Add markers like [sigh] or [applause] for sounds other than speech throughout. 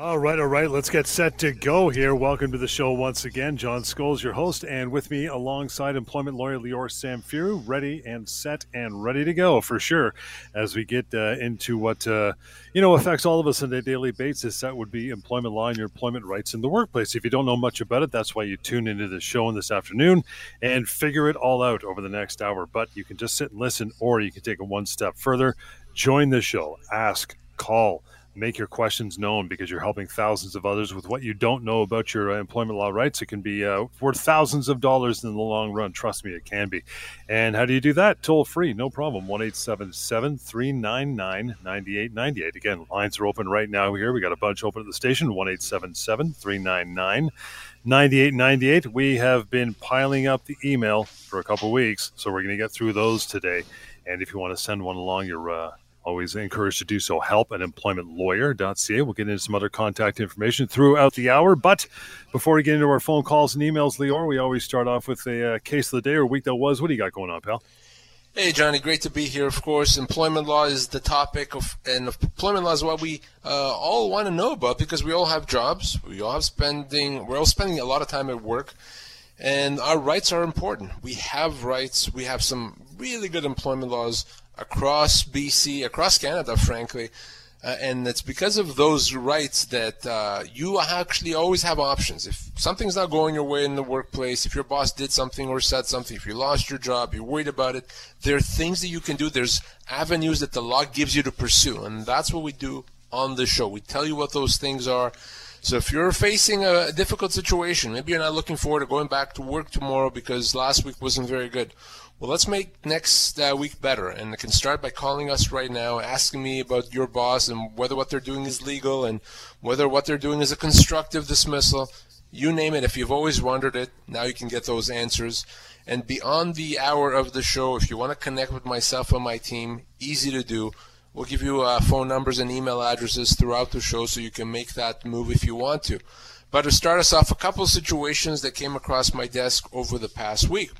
All right, all right. Let's get set to go here. Welcome to the show once again. John Scholes, your host, and with me alongside employment lawyer Lior Samfiru, ready and set and ready to go for sure. As we get uh, into what uh, you know affects all of us on a daily basis, that would be employment law and your employment rights in the workplace. If you don't know much about it, that's why you tune into the show in this afternoon and figure it all out over the next hour. But you can just sit and listen, or you can take it one step further. Join the show. Ask. Call make your questions known because you're helping thousands of others with what you don't know about your uh, employment law rights. It can be uh, worth thousands of dollars in the long run. Trust me, it can be. And how do you do that? Toll free, no problem. 1 399 9898. Again, lines are open right now here. We got a bunch open at the station 1 399 9898. We have been piling up the email for a couple weeks, so we're going to get through those today. And if you want to send one along, you're uh, always encouraged to do so. Help at employmentlawyer.ca. We'll get into some other contact information throughout the hour. But before we get into our phone calls and emails, Lior, we always start off with a uh, case of the day or week that was. What do you got going on, pal? Hey, Johnny, great to be here. Of course, employment law is the topic of, and employment law is what we uh, all want to know about because we all have jobs. We all have spending. We're all spending a lot of time at work, and our rights are important. We have rights. We have some really good employment laws across BC, across Canada, frankly. Uh, and it's because of those rights that uh, you actually always have options. If something's not going your way in the workplace, if your boss did something or said something, if you lost your job, you're worried about it, there are things that you can do. There's avenues that the law gives you to pursue. And that's what we do on the show. We tell you what those things are. So if you're facing a difficult situation, maybe you're not looking forward to going back to work tomorrow because last week wasn't very good well, let's make next uh, week better. And can start by calling us right now, asking me about your boss and whether what they're doing is legal and whether what they're doing is a constructive dismissal. You name it. If you've always wondered it, now you can get those answers. And beyond the hour of the show, if you want to connect with myself and my team, easy to do. We'll give you uh, phone numbers and email addresses throughout the show so you can make that move if you want to. But to start us off, a couple of situations that came across my desk over the past week.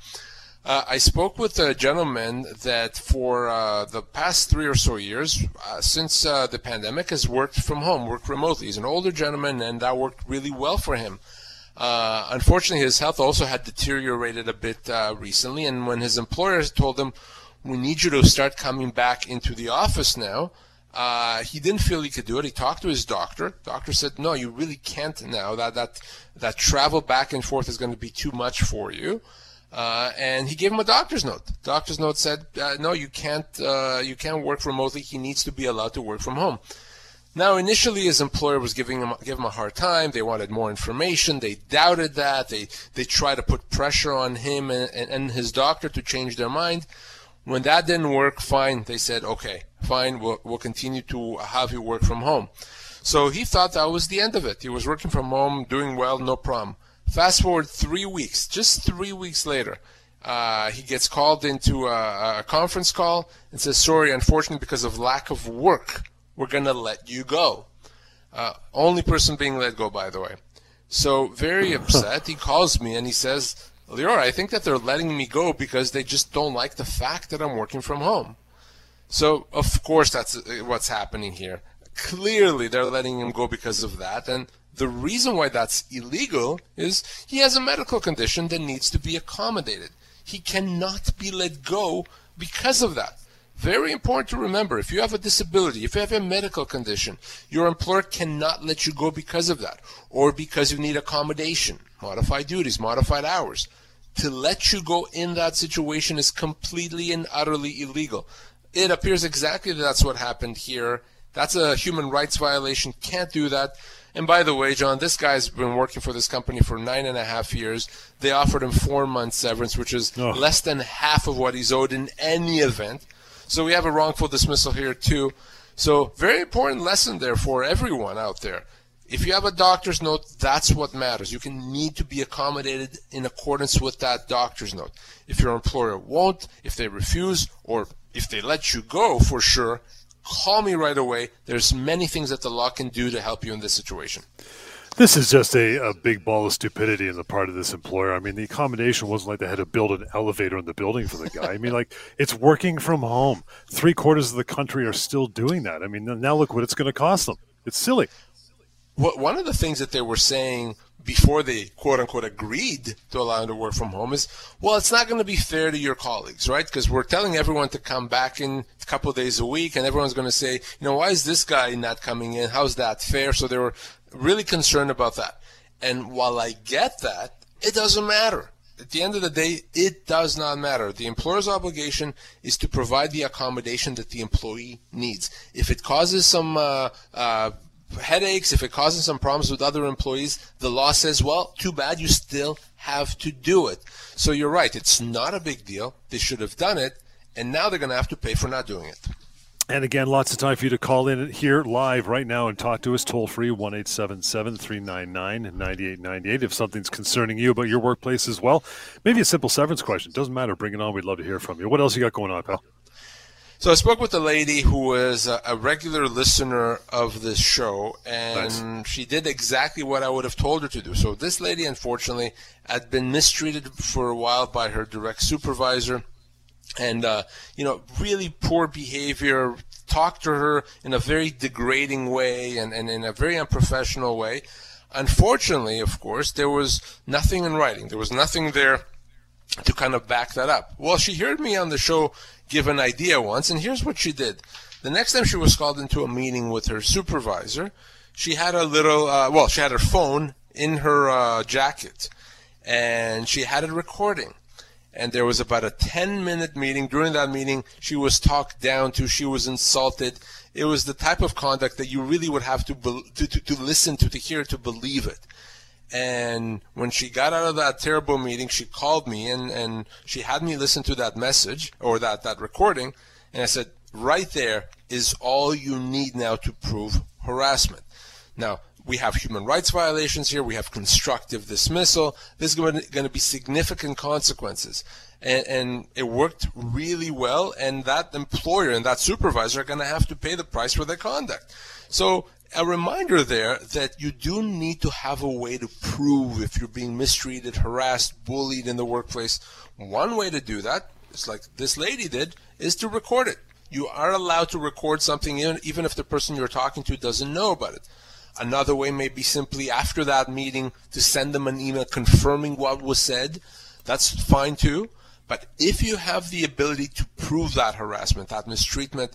Uh, I spoke with a gentleman that for uh, the past three or so years, uh, since uh, the pandemic, has worked from home, worked remotely. He's an older gentleman, and that worked really well for him. Uh, unfortunately, his health also had deteriorated a bit uh, recently, and when his employer told him, "We need you to start coming back into the office now," he didn't feel he could do it. He talked to his doctor. Doctor said, "No, you really can't now. That that that travel back and forth is going to be too much for you." Uh, and he gave him a doctor's note. Doctor's note said, uh, "No, you can't. Uh, you can't work remotely. He needs to be allowed to work from home." Now, initially, his employer was giving him give him a hard time. They wanted more information. They doubted that. They they tried to put pressure on him and, and, and his doctor to change their mind. When that didn't work, fine. They said, "Okay, fine. We'll we'll continue to have you work from home." So he thought that was the end of it. He was working from home, doing well, no problem. Fast forward three weeks, just three weeks later, uh, he gets called into a, a, conference call and says, "Sorry, unfortunately, because of lack of work, we're gonna let you go." Uh, only person being let go, by the way. So very [laughs] upset, he calls me and he says, "Lior, I think that they're letting me go because they just don't like the fact that I'm working from home." So of course that's what's happening here. Clearly, they're letting him go because of that, and the reason why that's illegal is he has a medical condition that needs to be accommodated. He cannot be let go because of that. Very important to remember if you have a disability, if you have a medical condition, your employer cannot let you go because of that or because you need accommodation, modified duties, modified hours. To let you go in that situation is completely and utterly illegal. It appears exactly that that's what happened here. That's a human rights violation. Can't do that. And by the way, John, this guy's been working for this company for nine and a half years. They offered him four months severance, which is oh. less than half of what he's owed in any event. So we have a wrongful dismissal here too. So very important lesson there for everyone out there. If you have a doctor's note, that's what matters. You can need to be accommodated in accordance with that doctor's note. If your employer won't, if they refuse, or if they let you go for sure, call me right away. There's many things that the law can do to help you in this situation. This is just a, a big ball of stupidity on the part of this employer. I mean, the accommodation wasn't like they had to build an elevator in the building for the guy. I mean, like, [laughs] it's working from home. Three quarters of the country are still doing that. I mean, now look what it's going to cost them. It's silly. one of the things that they were saying before they quote unquote agreed to allow them to work from home is, well, it's not going to be fair to your colleagues, right? Because we're telling everyone to come back in a couple days a week, and everyone's going to say, you know, why is this guy not coming in? How's that fair? So they were really concerned about that. And while I get that, it doesn't matter. At the end of the day, it does not matter. The employer's obligation is to provide the accommodation that the employee needs. If it causes some uh, uh, headaches, if it causes some problems with other employees, the law says, well, too bad, you still have to do it. So you're right, it's not a big deal. They should have done it, and now they're going to have to pay for not doing it. And again, lots of time for you to call in here live right now and talk to us toll free 1 399 9898. If something's concerning you about your workplace as well, maybe a simple severance question. Doesn't matter. Bring it on. We'd love to hear from you. What else you got going on, pal? So I spoke with a lady who was a, regular listener of this show, and nice. she did exactly what I would have told her to do. So this lady, unfortunately, had been mistreated for a while by her direct supervisor and uh, you know really poor behavior talked to her in a very degrading way and, and in a very unprofessional way unfortunately of course there was nothing in writing there was nothing there to kind of back that up well she heard me on the show give an idea once and here's what she did the next time she was called into a meeting with her supervisor she had a little uh, well she had her phone in her uh, jacket and she had it recording and there was about a 10 minute meeting. During that meeting, she was talked down to, she was insulted. It was the type of conduct that you really would have to, to, to, to listen to, to hear, to believe it. And when she got out of that terrible meeting, she called me and, and she had me listen to that message or that, that recording. And I said, right there is all you need now to prove harassment. Now, we have human rights violations here. We have constructive dismissal. There's going to be significant consequences. And, and, it worked really well. And that employer and that supervisor are going to have to pay the price for their conduct. So a reminder there that you do need to have a way to prove if you're being mistreated, harassed, bullied in the workplace. One way to do that, it's like this lady did, is to record it. You are allowed to record something even if the person you're talking to doesn't know about it. Another way may be simply after that meeting to send them an email confirming what was said. That's fine too. But if you have the ability to prove that harassment, that mistreatment,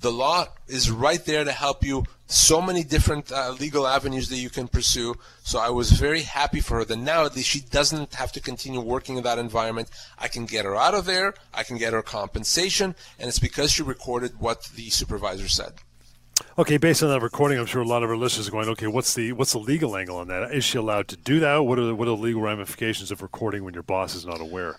the law is right there to help you. So many different uh, legal avenues that you can pursue. So I was very happy for her that now at least she doesn't have to continue working in that environment. I can get her out of there. I can get her compensation. And it's because she recorded what the supervisor said. Okay, based on that recording, I'm sure a lot of our listeners are going, okay, what's the what's the legal angle on that? Is she allowed to do that? What are the, what are the legal ramifications of recording when your boss is not aware?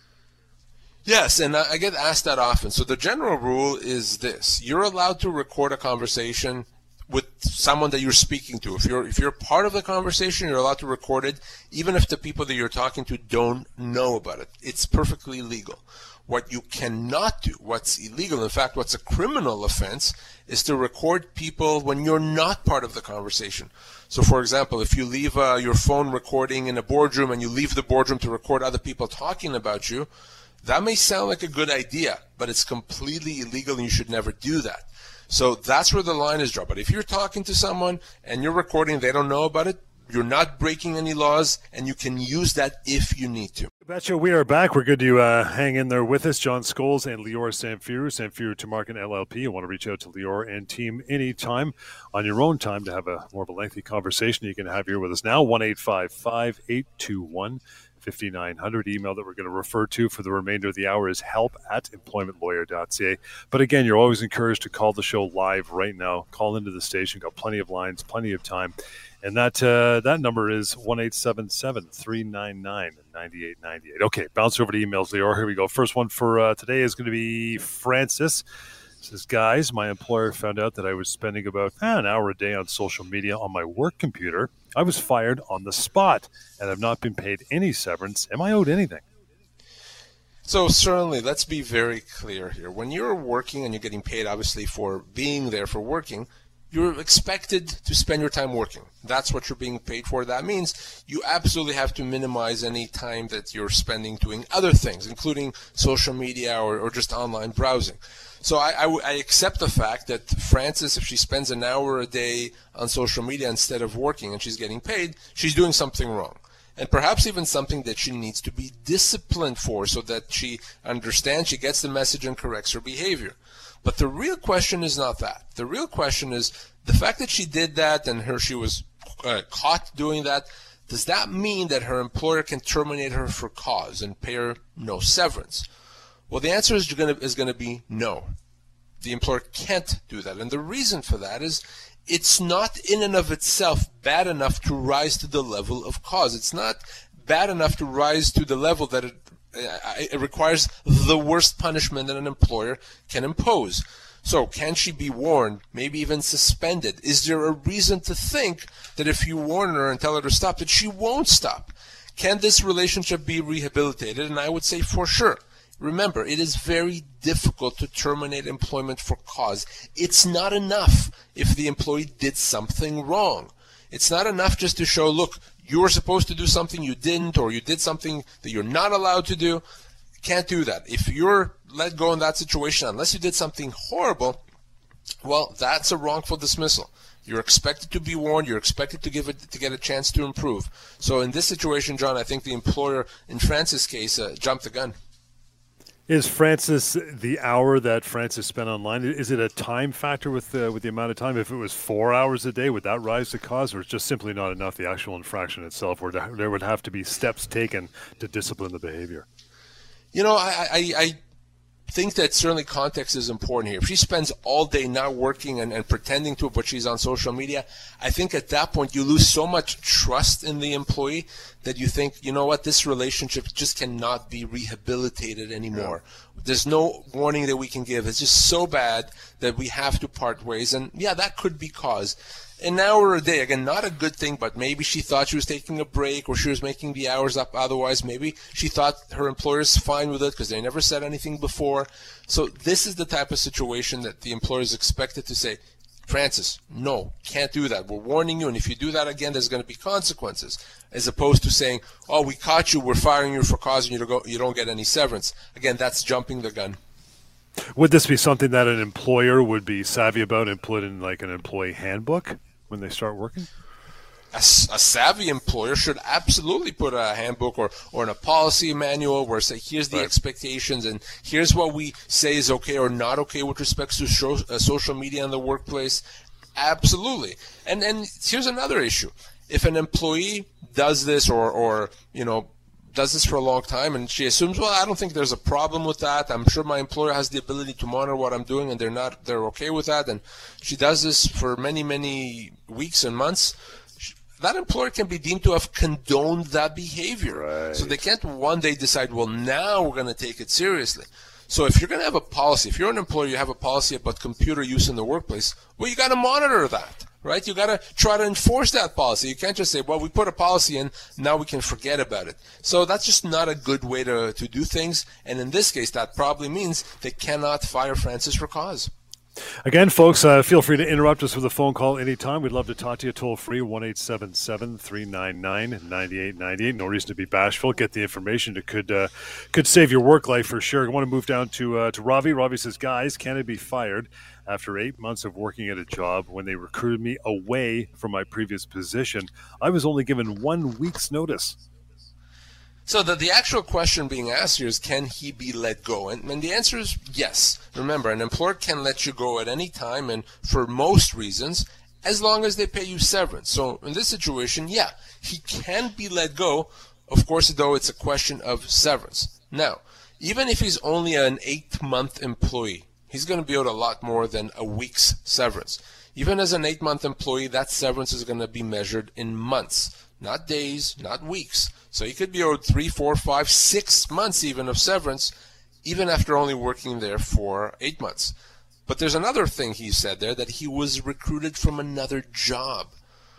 Yes, and I get asked that often. So the general rule is this: you're allowed to record a conversation with someone that you're speaking to. If you're if you're part of the conversation, you're allowed to record it, even if the people that you're talking to don't know about it. It's perfectly legal. What you cannot do, what's illegal, in fact, what's a criminal offense, is to record people when you're not part of the conversation. So, for example, if you leave uh, your phone recording in a boardroom and you leave the boardroom to record other people talking about you, that may sound like a good idea, but it's completely illegal and you should never do that. So that's where the line is drawn. But if you're talking to someone and you're recording, they don't know about it, you're not breaking any laws, and you can use that if you need to. Betcha, we are back. We're good to uh, hang in there with us. John Scholes and Lior Samfiru, Samfiru Tumarkin LLP. You want to reach out to Lior and team anytime on your own time to have a more of a lengthy conversation. You can have here with us now, 1 821 5900. Email that we're going to refer to for the remainder of the hour is help at employmentlawyer.ca. But again, you're always encouraged to call the show live right now. Call into the station. Got plenty of lines, plenty of time. And that uh, that number is 1 399 9898. Okay, bounce over to emails, Lior. Here we go. First one for uh, today is going to be Frances says, guys, my employer found out that I was spending about eh, an hour a day on social media on my work computer. I was fired on the spot and have not been paid any severance. Am I owed anything? So certainly, let's be very clear here. When you're working and you're getting paid, obviously, for being there for working, you're expected to spend your time working. That's what you're being paid for. That means you absolutely have to minimize any time that you're spending doing other things, including social media or, or just online browsing. So I, I, I, accept the fact that Frances, if she spends an hour a day on social media instead of working and she's getting paid, she's doing something wrong. And perhaps even something that she needs to be disciplined for so that she understands, she gets the message and corrects her behavior. But the real question is not that. The real question is the fact that she did that and her she was uh, caught doing that. Does that mean that her employer can terminate her for cause and pay her no severance? Well, the answer is going to is going to be no. The employer can't do that, and the reason for that is it's not in and of itself bad enough to rise to the level of cause. It's not bad enough to rise to the level that it Uh, it requires the worst punishment that an employer can impose. So, can she be warned, maybe even suspended? Is there a reason to think that if you warn her and tell her to stop, that she won't stop? Can this relationship be rehabilitated? And I would say for sure. Remember, it is very difficult to terminate employment for cause. It's not enough if the employee did something wrong. It's not enough just to show, look, you were supposed to do something you didn't, or you did something that you're not allowed to do. Can't do that. If you're let go in that situation, unless you did something horrible, well, that's a wrongful dismissal. You're expected to be warned. You're expected to give it to get a chance to improve. So in this situation, John, I think the employer in Frances' case uh, jumped the gun. Is Frances the hour that Frances spent online? Is it a time factor with the, with the amount of time? If it was four hours a day, would that rise the cause, or it's just simply not enough? The actual infraction itself, where there would have to be steps taken to discipline the behavior. You know, I, I, I think that certainly context is important here. If she spends all day not working and, and pretending to, but she's on social media, I think at that point you lose so much trust in the employee that you think, you know what, this relationship just cannot be rehabilitated anymore. Yeah. There's no warning that we can give. It's just so bad that we have to part ways. And yeah, that could be cause an hour a day. Again, not a good thing, but maybe she thought she was taking a break or she was making the hours up otherwise. Maybe she thought her employer's fine with it because they never said anything before. So this is the type of situation that the employer is expected to say, Frances, no, can't do that. We're warning you, and if you do that again, there's going to be consequences. As opposed to saying, "Oh, we caught you. We're firing you for causing you to go. You don't get any severance." Again, that's jumping the gun. Would this be something that an employer would be savvy about and put in like an employee handbook when they start working? A, a, savvy employer should absolutely put a handbook or, or in a policy manual where say here's the right. expectations and here's what we say is okay or not okay with respect to show, uh, social media in the workplace. Absolutely. And and here's another issue. If an employee does this or or you know does this for a long time and she assumes well i don't think there's a problem with that. I'm sure my employer has the ability to monitor what i'm doing and they're not they're okay with that. And she does this for many many weeks and months. That employer can be deemed to have condoned that behavior. Right. so they can't one day decide well now we're going to take it seriously. So if you're going to have a policy if you're an employer you have a policy about computer use in the workplace well you got to monitor that right? You got to try to enforce that policy. You can't just say, well, we put a policy in, now we can forget about it. So that's just not a good way to, to do things. And in this case, that probably means they cannot fire Frances for cause. Again, folks, uh, feel free to interrupt us with a phone call anytime. We'd love to talk to you toll free, 1 399 9898. No reason to be bashful. Get the information. It could uh, could save your work life for sure. I want to move down to, uh, to Ravi. Ravi says, Guys, can I be fired after eight months of working at a job when they recruited me away from my previous position? I was only given one week's notice. So the, the actual question being asked here is, can he be let go? And, and the answer is yes. Remember, an employer can let you go at any time and for most reasons, as long as they pay you severance. So in this situation, yeah, he can be let go. Of course, though, it's a question of severance. Now, even if he's only an eight month employee, he's going to be owed a lot more than a week's severance. Even as an eight month employee, that severance is going to be measured in months not days, not weeks. So he could be owed three, four, five, six months even of severance, even after only working there for eight months. But there's another thing he said there that he was recruited from another job.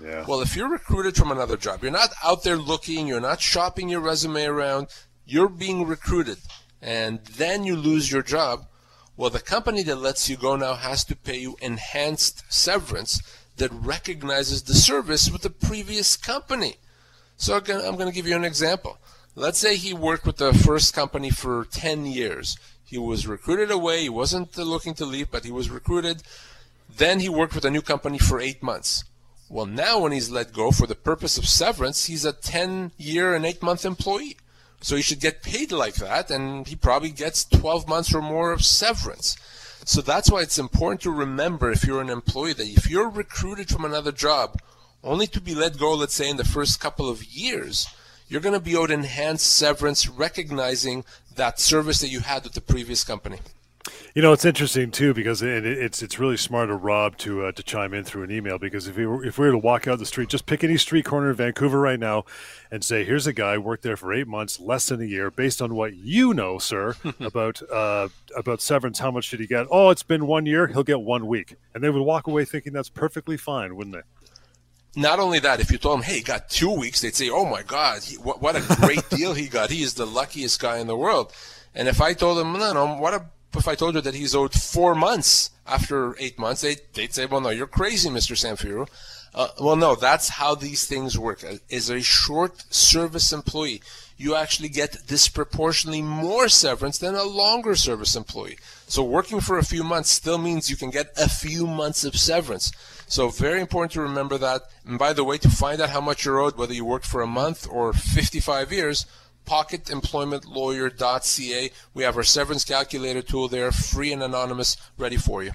Yeah. Well, if you're recruited from another job, you're not out there looking, you're not shopping your resume around, you're being recruited, and then you lose your job. Well, the company that lets you go now has to pay you enhanced severance that recognizes the service with the previous company. So again, I'm going to give you an example. Let's say he worked with the first company for 10 years. He was recruited away. He wasn't looking to leave, but he was recruited. Then he worked with a new company for eight months. Well, now when he's let go for the purpose of severance, he's a 10 year and 8 month employee. So he should get paid like that, and he probably gets 12 months or more of severance. So that's why it's important to remember if you're an employee that if you're recruited from another job only to be let go, let's say, in the first couple of years, you're going to be owed enhanced severance recognizing that service that you had with the previous company. You know, it's interesting too because it's it's really smart of Rob to uh, to chime in through an email because if we were, if we were to walk out the street, just pick any street corner in Vancouver right now, and say, "Here's a guy worked there for eight months, less than a year, based on what you know, sir, [laughs] about uh, about severance. How much did he get? Oh, it's been one year. He'll get one week, and they would walk away thinking that's perfectly fine, wouldn't they? Not only that, if you told him, "Hey, he got two weeks," they'd say, "Oh my God, he, what, what a great [laughs] deal he got! He is the luckiest guy in the world." And if I told him, "No, no, what a if I told you that he's owed four months after eight months, they, they'd say, well, no, you're crazy, Mr. Samfiru. Uh, well, no, that's how these things work. As a short service employee, you actually get disproportionately more severance than a longer service employee. So working for a few months still means you can get a few months of severance. So very important to remember that. And by the way, to find out how much you're owed, whether you worked for a month or 55 years, pocketemploymentlawyer.ca. We have our severance calculator tool there, free and anonymous, ready for you.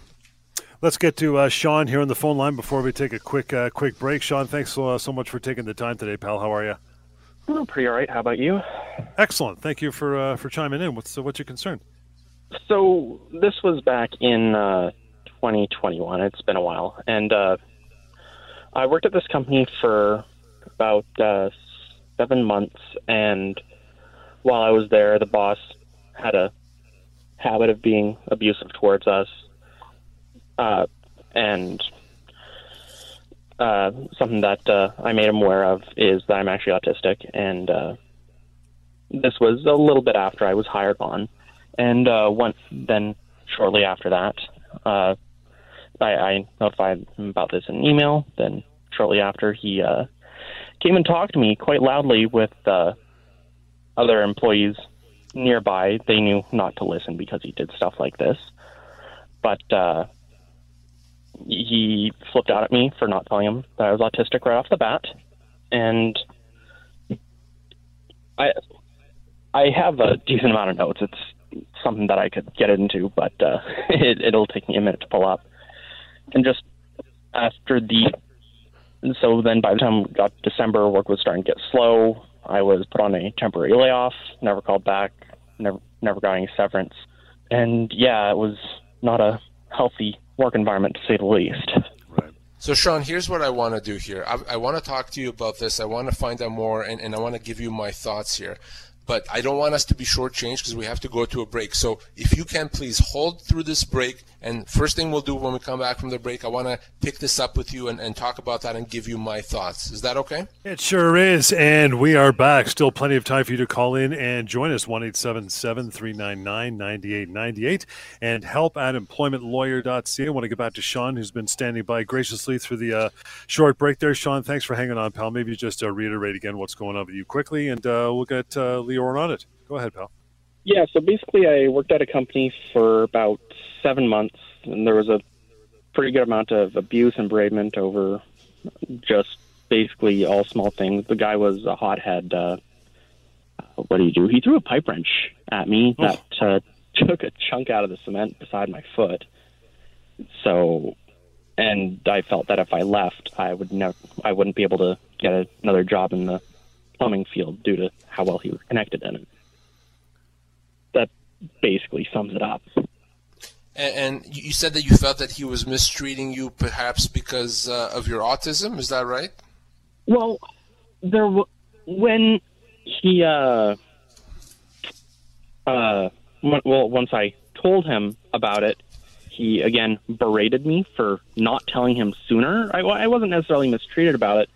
Let's get to uh, Sean here on the phone line before we take a quick uh, quick break. Sean, thanks so, uh, so much for taking the time today, pal. How are you? I'm pretty all right. How about you? Excellent. Thank you for uh, for chiming in. What's what's your concern? So this was back in 2021. Uh, it's been a while, and uh, I worked at this company for about seven months, and while I was there, the boss had a habit of being abusive towards us, uh, and uh, something that uh, I made him aware of is that I'm actually autistic, and uh, this was a little bit after I was hired on, and uh, one, then shortly after that, uh, I, I notified him about this in email. Then shortly after, he uh, came and talked to me quite loudly with other employees nearby, they knew not to listen because he did stuff like this. But uh, he flipped out at me for not telling him that I was autistic right off the bat, and I I have a decent amount of notes. It's something that I could get into, but uh, [laughs] it, it'll take me a minute to pull up. And just after the so then by the time we got December, work was starting to get slow. I was put on a temporary layoff, never called back, never never got any severance. And yeah, it was not a healthy work environment to say the least. Right. So, Sean, here's what I want to do here. I, I want to talk to you about this. I want to find out more, and, and I want to give you my thoughts here but I don't want us to be shortchanged because we have to go to a break. So if you can please hold through this break, and first thing we'll do when we come back from the break, I want to pick this up with you and, and talk about that and give you my thoughts. Is that okay? It sure is. And we are back. Still plenty of time for you to call in and join us 1 399 9898 and help at employmentlawyer.ca. I want to get back to Sean, who's been standing by graciously through the uh, short break there. Sean, thanks for hanging on, pal. Maybe just uh, reiterate again what's going on with you quickly, and uh, we'll get uh, Lior on it. Go ahead, pal. Yeah, so basically, I worked at a company for about seven months, and there was a pretty good amount of abuse and bereavement over just basically all small things. The guy was a hothead. Uh, what do you do? He threw a pipe wrench at me oh. that uh, [laughs] took a chunk out of the cement beside my foot. So, and I felt that if I left, I would never, I wouldn't be able to get another job in the plumbing field due to how well he was connected in it. That basically sums it up. And, and you said that you felt that he was mistreating you, perhaps because uh, of your autism. Is that right? Well, there w- when he uh, uh, well, once I told him about it, he again berated me for not telling him sooner. I, I wasn't necessarily mistreated about it,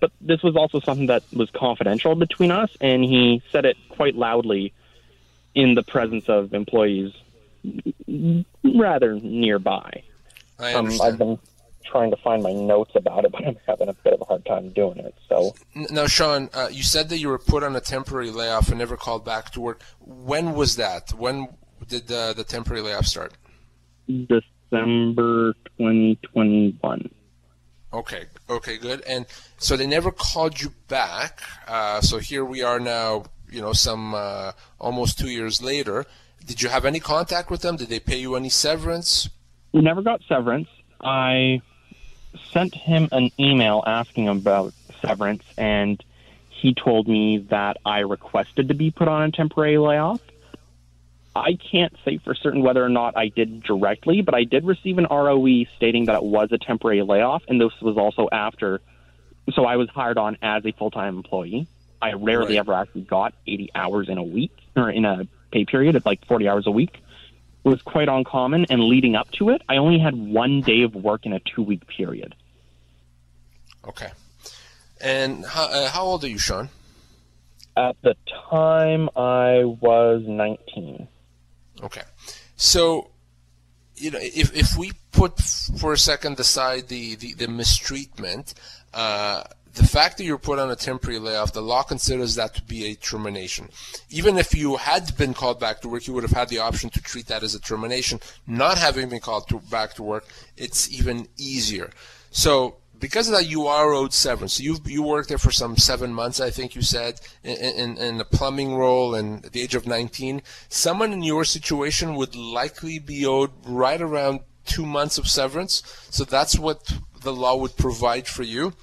but this was also something that was confidential between us, and he said it quite loudly in the presence of employees rather nearby. I um, I've been trying to find my notes about it, but I'm having a bit of a hard time doing it. So Now, Sean, uh, you said that you were put on a temporary layoff and never called back to work. When was that? When did the, the temporary layoff start? December 2021. Okay, okay, good. And so they never called you back. Uh, so here we are now, you know, some uh, almost two years later. Did you have any contact with them? Did they pay you any severance? We never got severance. I sent him an email asking about severance, and he told me that I requested to be put on a temporary layoff. I can't say for certain whether or not I did directly, but I did receive an ROE stating that it was a temporary layoff, and this was also after. So I was hired on as a full time employee. I rarely Right. ever actually got 80 hours in a week or in a pay period. It's like 40 hours a week was quite uncommon, and leading up to it, I only had one day of work in a two week period. Okay. And how, uh, how old are you, Sean? At the time, I was 19. Okay. So, you know, if, if we put for a second aside the, the, the mistreatment, uh, the fact that you're put on a temporary layoff, the law considers that to be a termination. Even if you had been called back to work, you would have had the option to treat that as a termination. Not having been called to, back to work, it's even easier. So, because of that, you are owed severance. You you worked there for some seven months, I think you said, in, in, in a plumbing role, and at the age of 19. Someone in your situation would likely be owed right around two months of severance. So that's what the law would provide for you.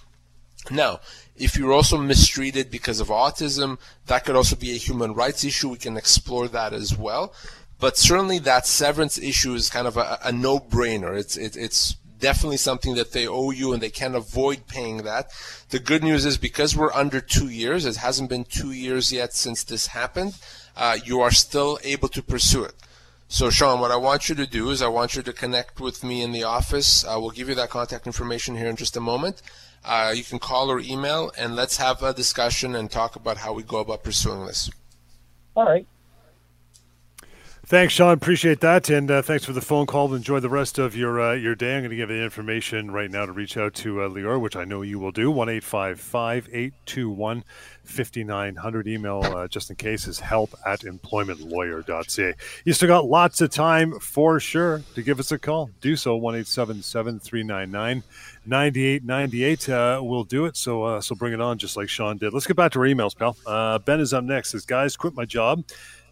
Now, if you're also mistreated because of autism, that could also be a human rights issue. We can explore that as well. But certainly, that severance issue is kind of a, a no-brainer. It's it, it's definitely something that they owe you, and they can't avoid paying that. The good news is because we're under two years, it hasn't been two years yet since this happened. Uh, you are still able to pursue it. So, Sean, what I want you to do is I want you to connect with me in the office. I will give you that contact information here in just a moment. Uh, you can call or email, and let's have a discussion and talk about how we go about pursuing this. All right. Thanks, Sean. Appreciate that, and uh, thanks for the phone call. Enjoy the rest of your uh, your day. I'm going to give the information right now to reach out to uh, Lior, which I know you will do. One eight five five eight two one fifty nine hundred. Email uh, just in case is help at employmentlawyer.ca. You still got lots of time for sure to give us a call. Do so one eight seven seven three nine nine. 9898 uh, will do it. So uh, so bring it on, just like Sean did. Let's get back to our emails, pal. Uh, ben is up next. Says, guys, quit my job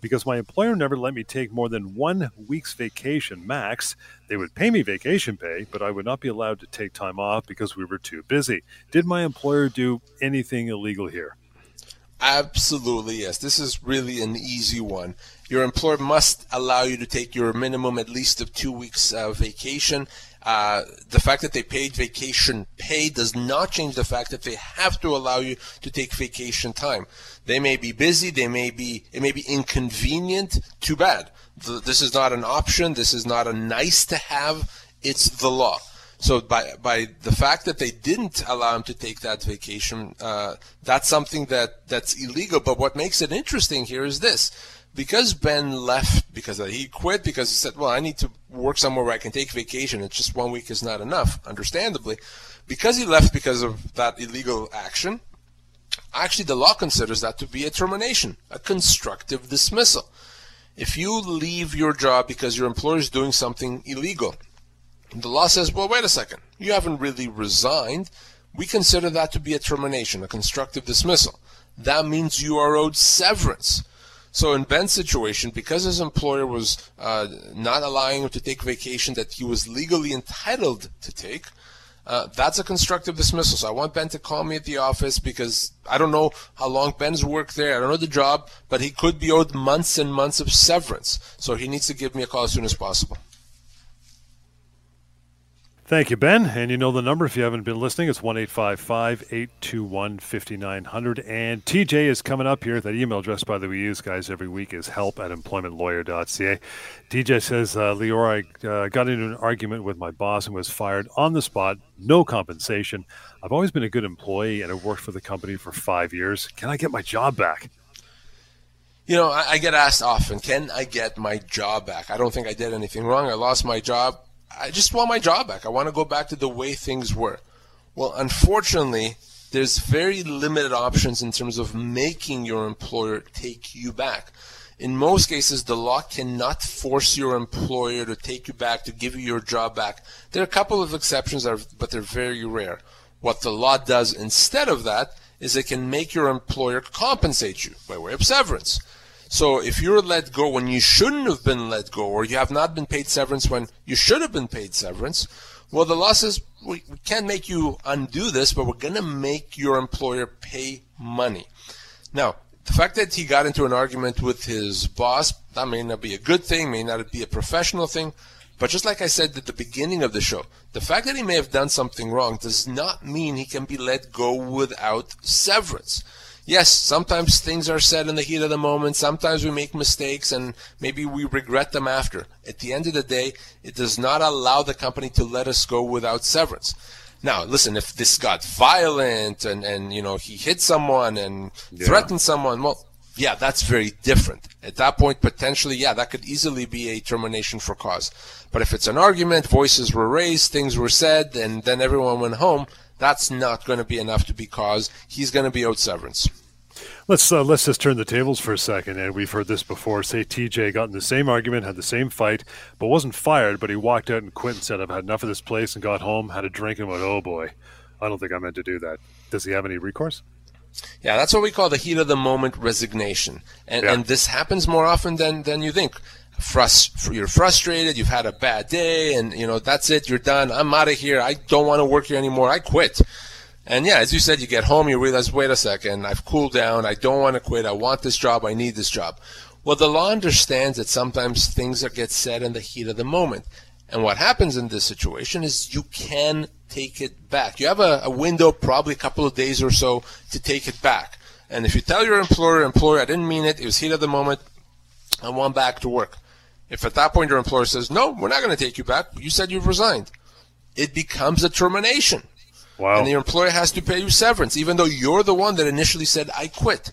because my employer never let me take more than one week's vacation max. They would pay me vacation pay, but I would not be allowed to take time off because we were too busy. Did my employer do anything illegal here? Absolutely, yes. This is really an easy one. Your employer must allow you to take your minimum at least of two weeks uh, vacation. Uh, the fact that they paid vacation pay does not change the fact that they have to allow you to take vacation time. They may be busy, they may be it may be inconvenient. Too bad. Th- This is not an option. This is not a nice to have. It's the law. So by by the fact that they didn't allow him to take that vacation, uh, that's something that that's illegal. But what makes it interesting here is this: because Ben left because he quit because he said, "Well, I need to work somewhere where I can take vacation. It's just one week is not enough." Understandably, because he left because of that illegal action, actually the law considers that to be a termination, a constructive dismissal. If you leave your job because your employer is doing something illegal, the law says, well, wait a second, you haven't really resigned. We consider that to be a termination, a constructive dismissal. That means you are owed severance. So in Ben's situation, because his employer was uh, not allowing him to take vacation that he was legally entitled to take, uh, that's a constructive dismissal. So I want Ben to call me at the office because I don't know how long Ben's worked there. I don't know the job, but he could be owed months and months of severance. So he needs to give me a call as soon as possible. Thank you, Ben. And you know the number if you haven't been listening. It's 1 821 5900. And TJ is coming up here. That email address, by the way, we use, guys, every week is help at employmentlawyer.ca. TJ says, uh, Leora, I uh, got into an argument with my boss and was fired on the spot, no compensation. I've always been a good employee and I've worked for the company for five years. Can I get my job back? You know, I, I get asked often, can I get my job back? I don't think I did anything wrong. I lost my job. I just want my job back. I want to go back to the way things were. Well, unfortunately, there's very limited options in terms of making your employer take you back. In most cases, the law cannot force your employer to take you back, to give you your job back. There are a couple of exceptions, but they're very rare. What the law does instead of that is it can make your employer compensate you by way of severance. So if you're let go when you shouldn't have been let go, or you have not been paid severance when you should have been paid severance, well, the law says we, we can't make you undo this, but we're going to make your employer pay money. Now, the fact that he got into an argument with his boss, that may not be a good thing, may not be a professional thing, but just like I said at the beginning of the show, the fact that he may have done something wrong does not mean he can be let go without severance. Yes, sometimes things are said in the heat of the moment. Sometimes we make mistakes and maybe we regret them after. At the end of the day, it does not allow the company to let us go without severance. Now, listen, if this got violent and, and you know, he hit someone and yeah. threatened someone, well, yeah, that's very different. At that point, potentially, yeah, that could easily be a termination for cause. But if it's an argument, voices were raised, things were said, and then everyone went home, that's not going to be enough to be cause. He's going to be owed severance. Let's uh, let's just turn the tables for a second, and we've heard this before. Say TJ got in the same argument, had the same fight, but wasn't fired. But he walked out and quit and said, "I've had enough of this place," and got home, had a drink, and went, "Oh boy, I don't think I meant to do that." Does he have any recourse? Yeah, that's what we call the heat of the moment resignation, and yeah. and this happens more often than than you think. Frust- you're frustrated, you've had a bad day, and you know that's it. You're done. I'm out of here. I don't want to work here anymore. I quit. And yeah, as you said, you get home, you realize, wait a second, I've cooled down. I don't want to quit. I want this job. I need this job. Well, the law understands that sometimes things are get said in the heat of the moment. And what happens in this situation is you can take it back. You have a, a window, probably a couple of days or so, to take it back. And if you tell your employer, employer, I didn't mean it, it was heat of the moment, I want back to work. If at that point your employer says, no, we're not going to take you back, you said you've resigned, it becomes a termination. Wow. And your employer has to pay you severance, even though you're the one that initially said, I quit.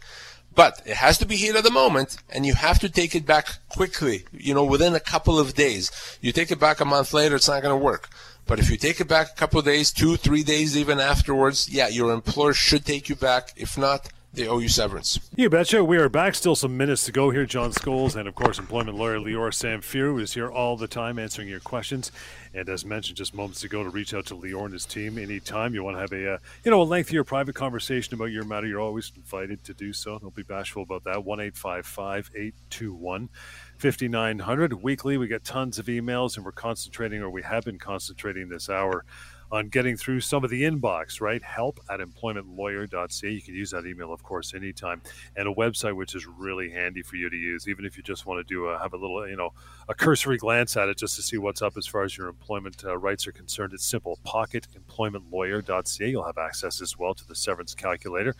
But it has to be heat at the moment, and you have to take it back quickly, you know, within a couple of days. You take it back a month later, it's not going to work. But if you take it back a couple of days, two, three days even afterwards, yeah, your employer should take you back. If not, they owe you severance. You betcha. We are back. Still some minutes to go here. John Scholes and, of course, employment lawyer Lior Samfiru is here all the time answering your questions. And as mentioned just moments ago, to reach out to Lior and his team anytime you want to have a uh, you know a lengthier private conversation about your matter, you're always invited to do so. Don't be bashful about that. One eight five five eight two one. 5900 weekly we get tons of emails and we're concentrating or we have been concentrating this hour on getting through some of the inbox, right? Help at employmentlawyer.ca. You can use that email, of course, anytime. And a website which is really handy for you to use, even if you just want to do a, have a little, you know, a cursory glance at it just to see what's up as far as your employment uh, rights are concerned. It's simple. Pocketemploymentlawyer.ca. You'll have access as well to the severance calculator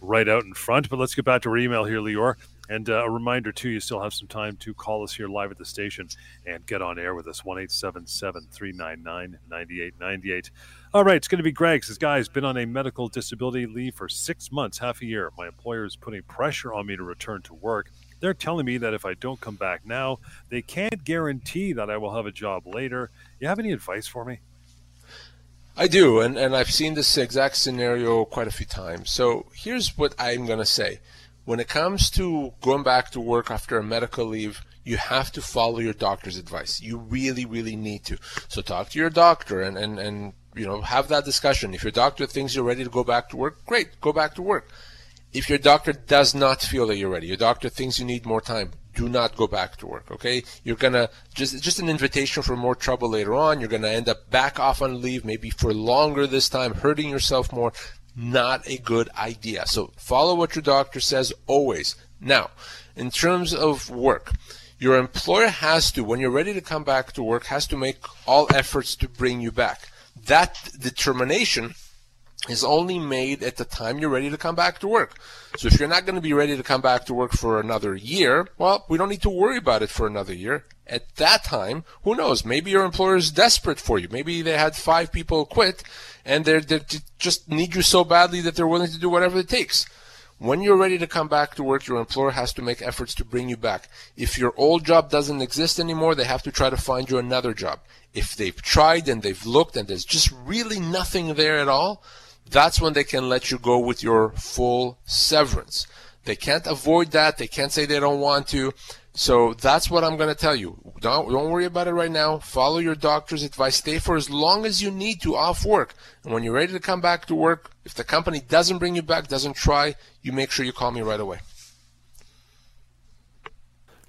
right out in front. But let's get back to our email here, Lior. And uh, a reminder, too, you still have some time to call us here live at the station and get on air with us, 1 399 9898. All right, it's going to be Greg. guy's been on a medical disability leave for six months, half a year. My employer is putting pressure on me to return to work. They're telling me that if I don't come back now, they can't guarantee that I will have a job later. You have any advice for me? I do, and, and I've seen this exact scenario quite a few times. So here's what I'm going to say when it comes to going back to work after a medical leave, you have to follow your doctor's advice. You really, really need to. So talk to your doctor and, and, and you know have that discussion. If your doctor thinks you're ready to go back to work, great, go back to work. If your doctor does not feel that you're ready, your doctor thinks you need more time, do not go back to work. Okay, you're gonna just just an invitation for more trouble later on. You're gonna end up back off on leave, maybe for longer this time, hurting yourself more not a good idea. So follow what your doctor says always. Now, in terms of work, your employer has to, when you're ready to come back to work, has to make all efforts to bring you back. That determination is only made at the time you're ready to come back to work. So if you're not going to be ready to come back to work for another year, well, we don't need to worry about it for another year. At that time, who knows? Maybe your employer is desperate for you. Maybe they had five people quit and they just need you so badly that they're willing to do whatever it takes. When you're ready to come back to work, your employer has to make efforts to bring you back. If your old job doesn't exist anymore, they have to try to find you another job. If they've tried and they've looked and there's just really nothing there at all, that's when they can let you go with your full severance. They can't avoid that. They can't say they don't want to. So that's what I'm going to tell you. Don't, don't worry about it right now. Follow your doctor's advice. Stay for as long as you need to off work. And when you're ready to come back to work, if the company doesn't bring you back, doesn't try, you make sure you call me right away.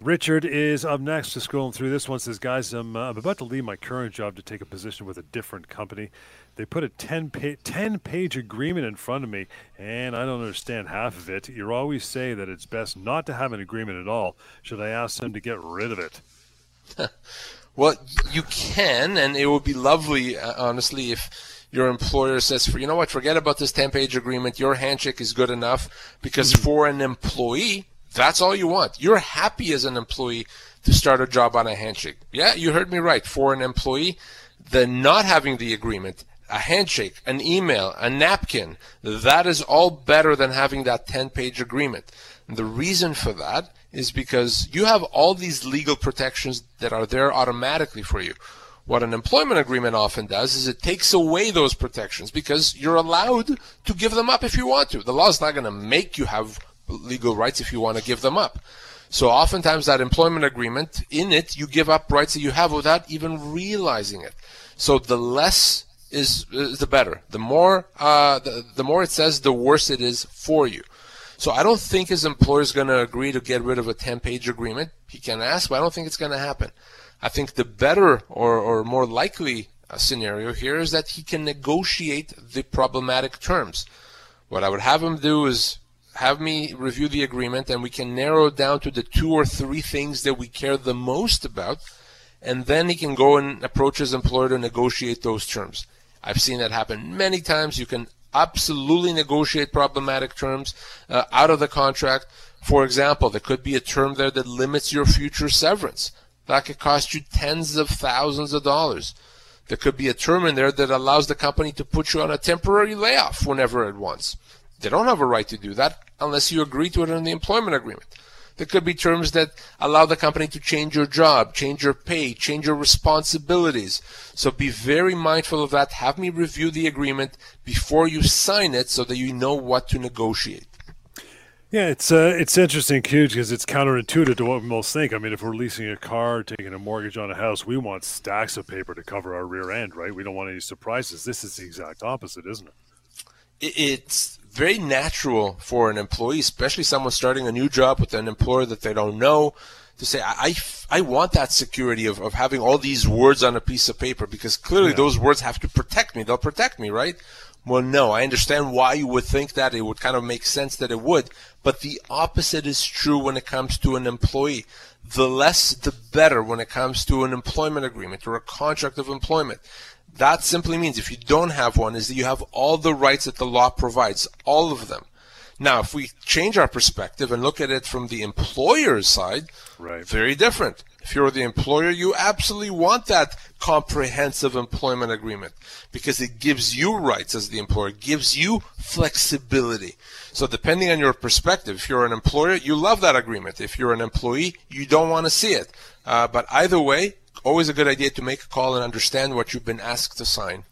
Richard is up next. Just scrolling through this one says, guys, I'm, uh, I'm about to leave my current job to take a position with a different company. They put a 10 page, 10 page agreement in front of me, and I don't understand half of it. You always say that it's best not to have an agreement at all. Should I ask them to get rid of it? [laughs] well, you can, and it would be lovely, uh, honestly, if your employer says, "For you know what, forget about this 10 page agreement. Your handshake is good enough because mm-hmm. for an employee, that's all you want. You're happy as an employee to start a job on a handshake. Yeah, you heard me right. For an employee, the not having the agreement a handshake, an email, a napkin, that is all better than having that 10 page agreement. And the reason for that is because you have all these legal protections that are there automatically for you. What an employment agreement often does is it takes away those protections because you're allowed to give them up if you want to. The law is not going to make you have legal rights if you want to give them up. So oftentimes that employment agreement, in it, you give up rights that you have without even realizing it. So the less is, is the better. The more uh, the, the more it says, the worse it is for you. So I don't think his employer is going to agree to get rid of a 10-page agreement. He can ask, but I don't think it's going to happen. I think the better or, or more likely uh, scenario here is that he can negotiate the problematic terms. What I would have him do is have me review the agreement and we can narrow it down to the two or three things that we care the most about and then he can go and approach his employer to negotiate those terms. I've seen that happen many times. You can absolutely negotiate problematic terms uh, out of the contract. For example, there could be a term there that limits your future severance. That could cost you tens of thousands of dollars. There could be a term in there that allows the company to put you on a temporary layoff whenever it wants. They don't have a right to do that unless you agree to it in the employment agreement. There could be terms that allow the company to change your job, change your pay, change your responsibilities. So be very mindful of that. Have me review the agreement before you sign it so that you know what to negotiate. Yeah, it's uh, it's interesting, huge, because it's counterintuitive to what we most think. I mean, if we're leasing a car, taking a mortgage on a house, we want stacks of paper to cover our rear end, right? We don't want any surprises. This is the exact opposite, isn't it? It's very natural for an employee, especially someone starting a new job with an employer that they don't know, to say, I, I, want that security of, of having all these words on a piece of paper because clearly yeah. those words have to protect me. They'll protect me, right? Well, no, I understand why you would think that. It would kind of make sense that it would. But the opposite is true when it comes to an employee. The less, the better when it comes to an employment agreement or a contract of employment. That simply means if you don't have one, is that you have all the rights that the law provides, all of them. Now, if we change our perspective and look at it from the employer's side, right. very different. If you're the employer, you absolutely want that comprehensive employment agreement because it gives you rights as the employer, gives you flexibility. So depending on your perspective, if you're an employer, you love that agreement. If you're an employee, you don't want to see it. Uh, but either way, always a good idea to make a call and understand what you've been asked to sign.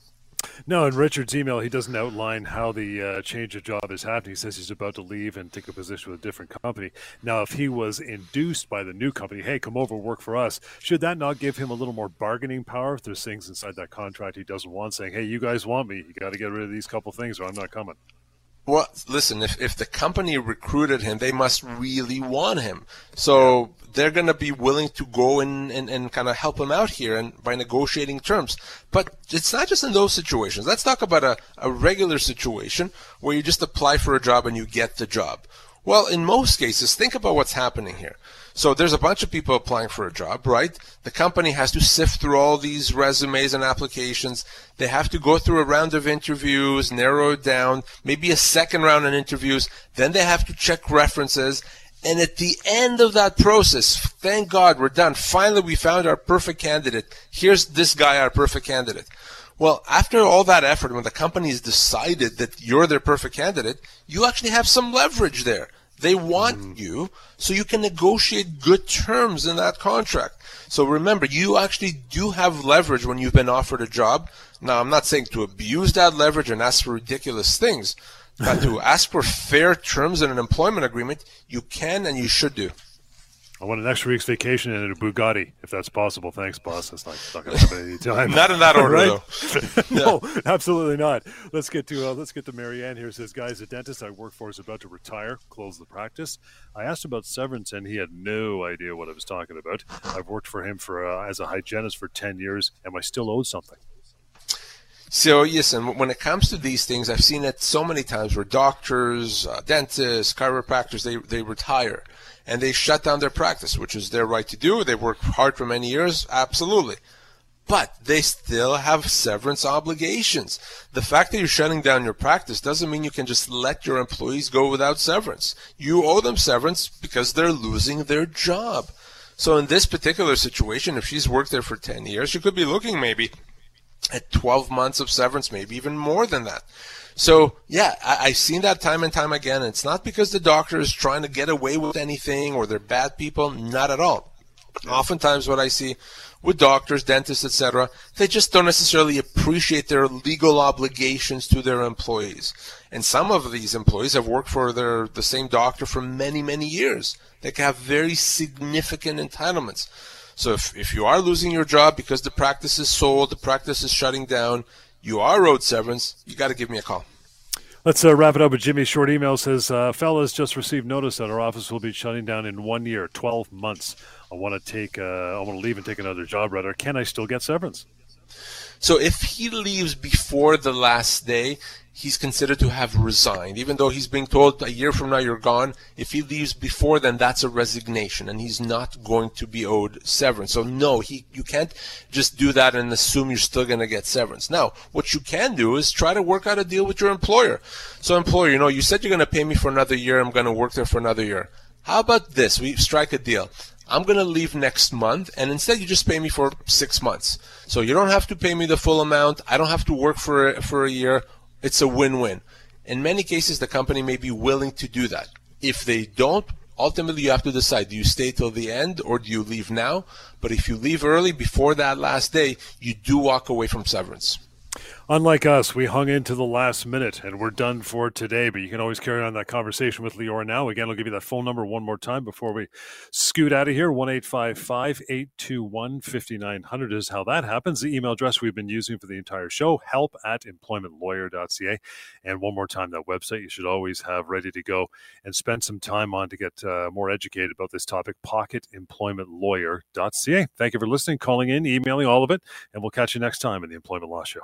No, in Richard's email, he doesn't outline how the uh, change of job is happening. He says he's about to leave and take a position with a different company. Now, if he was induced by the new company, hey, come over, work for us, should that not give him a little more bargaining power if there's things inside that contract he doesn't want, saying, hey, you guys want me, you got to get rid of these couple things or I'm not coming? Well, listen, if, if the company recruited him, they must really want him. So they're going to be willing to go and, and, and kind of help him out here and by negotiating terms. But it's not just in those situations. Let's talk about a, a regular situation where you just apply for a job and you get the job. Well, in most cases, think about what's happening here. So there's a bunch of people applying for a job, right? The company has to sift through all these resumes and applications. They have to go through a round of interviews, narrow it down, maybe a second round of interviews. Then they have to check references. And at the end of that process, thank God we're done. Finally, we found our perfect candidate. Here's this guy, our perfect candidate. Well, after all that effort, when the company has decided that you're their perfect candidate, you actually have some leverage there. They want mm. you so you can negotiate good terms in that contract. So remember, you actually do have leverage when you've been offered a job. Now, I'm not saying to abuse that leverage and ask for ridiculous things, but to [laughs] ask for fair terms in an employment agreement, you can and you should do. I want an extra week's vacation and a Bugatti, if that's possible. Thanks, boss. That's not, not going to happen any time. not in that order, though. [laughs] no, absolutely not. Let's get to uh, let's get to Marianne here. Says, guys, a dentist I work for is about to retire, close the practice. I asked about severance, and he had no idea what I was talking about. I've worked for him for uh, as a hygienist for ten years. Am I still owed something? So yes, and when it comes to these things, I've seen it so many times where doctors, uh, dentists, chiropractors, they they retire and they shut down their practice, which is their right to do. They worked hard for many years, absolutely. But they still have severance obligations. The fact that you're shutting down your practice doesn't mean you can just let your employees go without severance. You owe them severance because they're losing their job. So in this particular situation, if she's worked there for 10 years, she could be looking maybe at 12 months of severance, maybe even more than that. So yeah, I, have seen that time and time again. It's not because the doctor is trying to get away with anything or they're bad people. Not at all. Oftentimes, what I see with doctors, dentists, etc., they just don't necessarily appreciate their legal obligations to their employees. And some of these employees have worked for their the same doctor for many, many years. They can have very significant entitlements. So if, if you are losing your job because the practice is sold, the practice is shutting down, you are owed severance, you got to give me a call. Let's uh, wrap it up with Jimmy's short email. Says, uh, fellas, just received notice that our office will be shutting down in one year, 12 months. I want to take, uh, I want to leave and take another job. Rather, can I still get severance? So if he leaves before the last day, he's considered to have resigned. Even though he's being told a year from now you're gone, if he leaves before then, that's a resignation, and he's not going to be owed severance. So no, he you can't just do that and assume you're still going to get severance. Now, what you can do is try to work out a deal with your employer. So employer, you know, you said you're going to pay me for another year. I'm going to work there for another year. How about this? We strike a deal. I'm going to leave next month, and instead you just pay me for six months. So you don't have to pay me the full amount. I don't have to work for for a year. It's a win-win. In many cases, the company may be willing to do that. If they don't, ultimately you have to decide: do you stay till the end or do you leave now? But if you leave early before that last day, you do walk away from severance. Unlike us, we hung into the last minute and we're done for today, but you can always carry on that conversation with Lior now. Again, I'll give you that phone number one more time before we scoot out of here. 1 821 5900 is how that happens. The email address we've been using for the entire show help at employmentlawyer.ca. And one more time, that website you should always have ready to go and spend some time on to get uh, more educated about this topic pocketemploymentlawyer.ca. Thank you for listening, calling in, emailing, all of it, and we'll catch you next time in the Employment Law Show.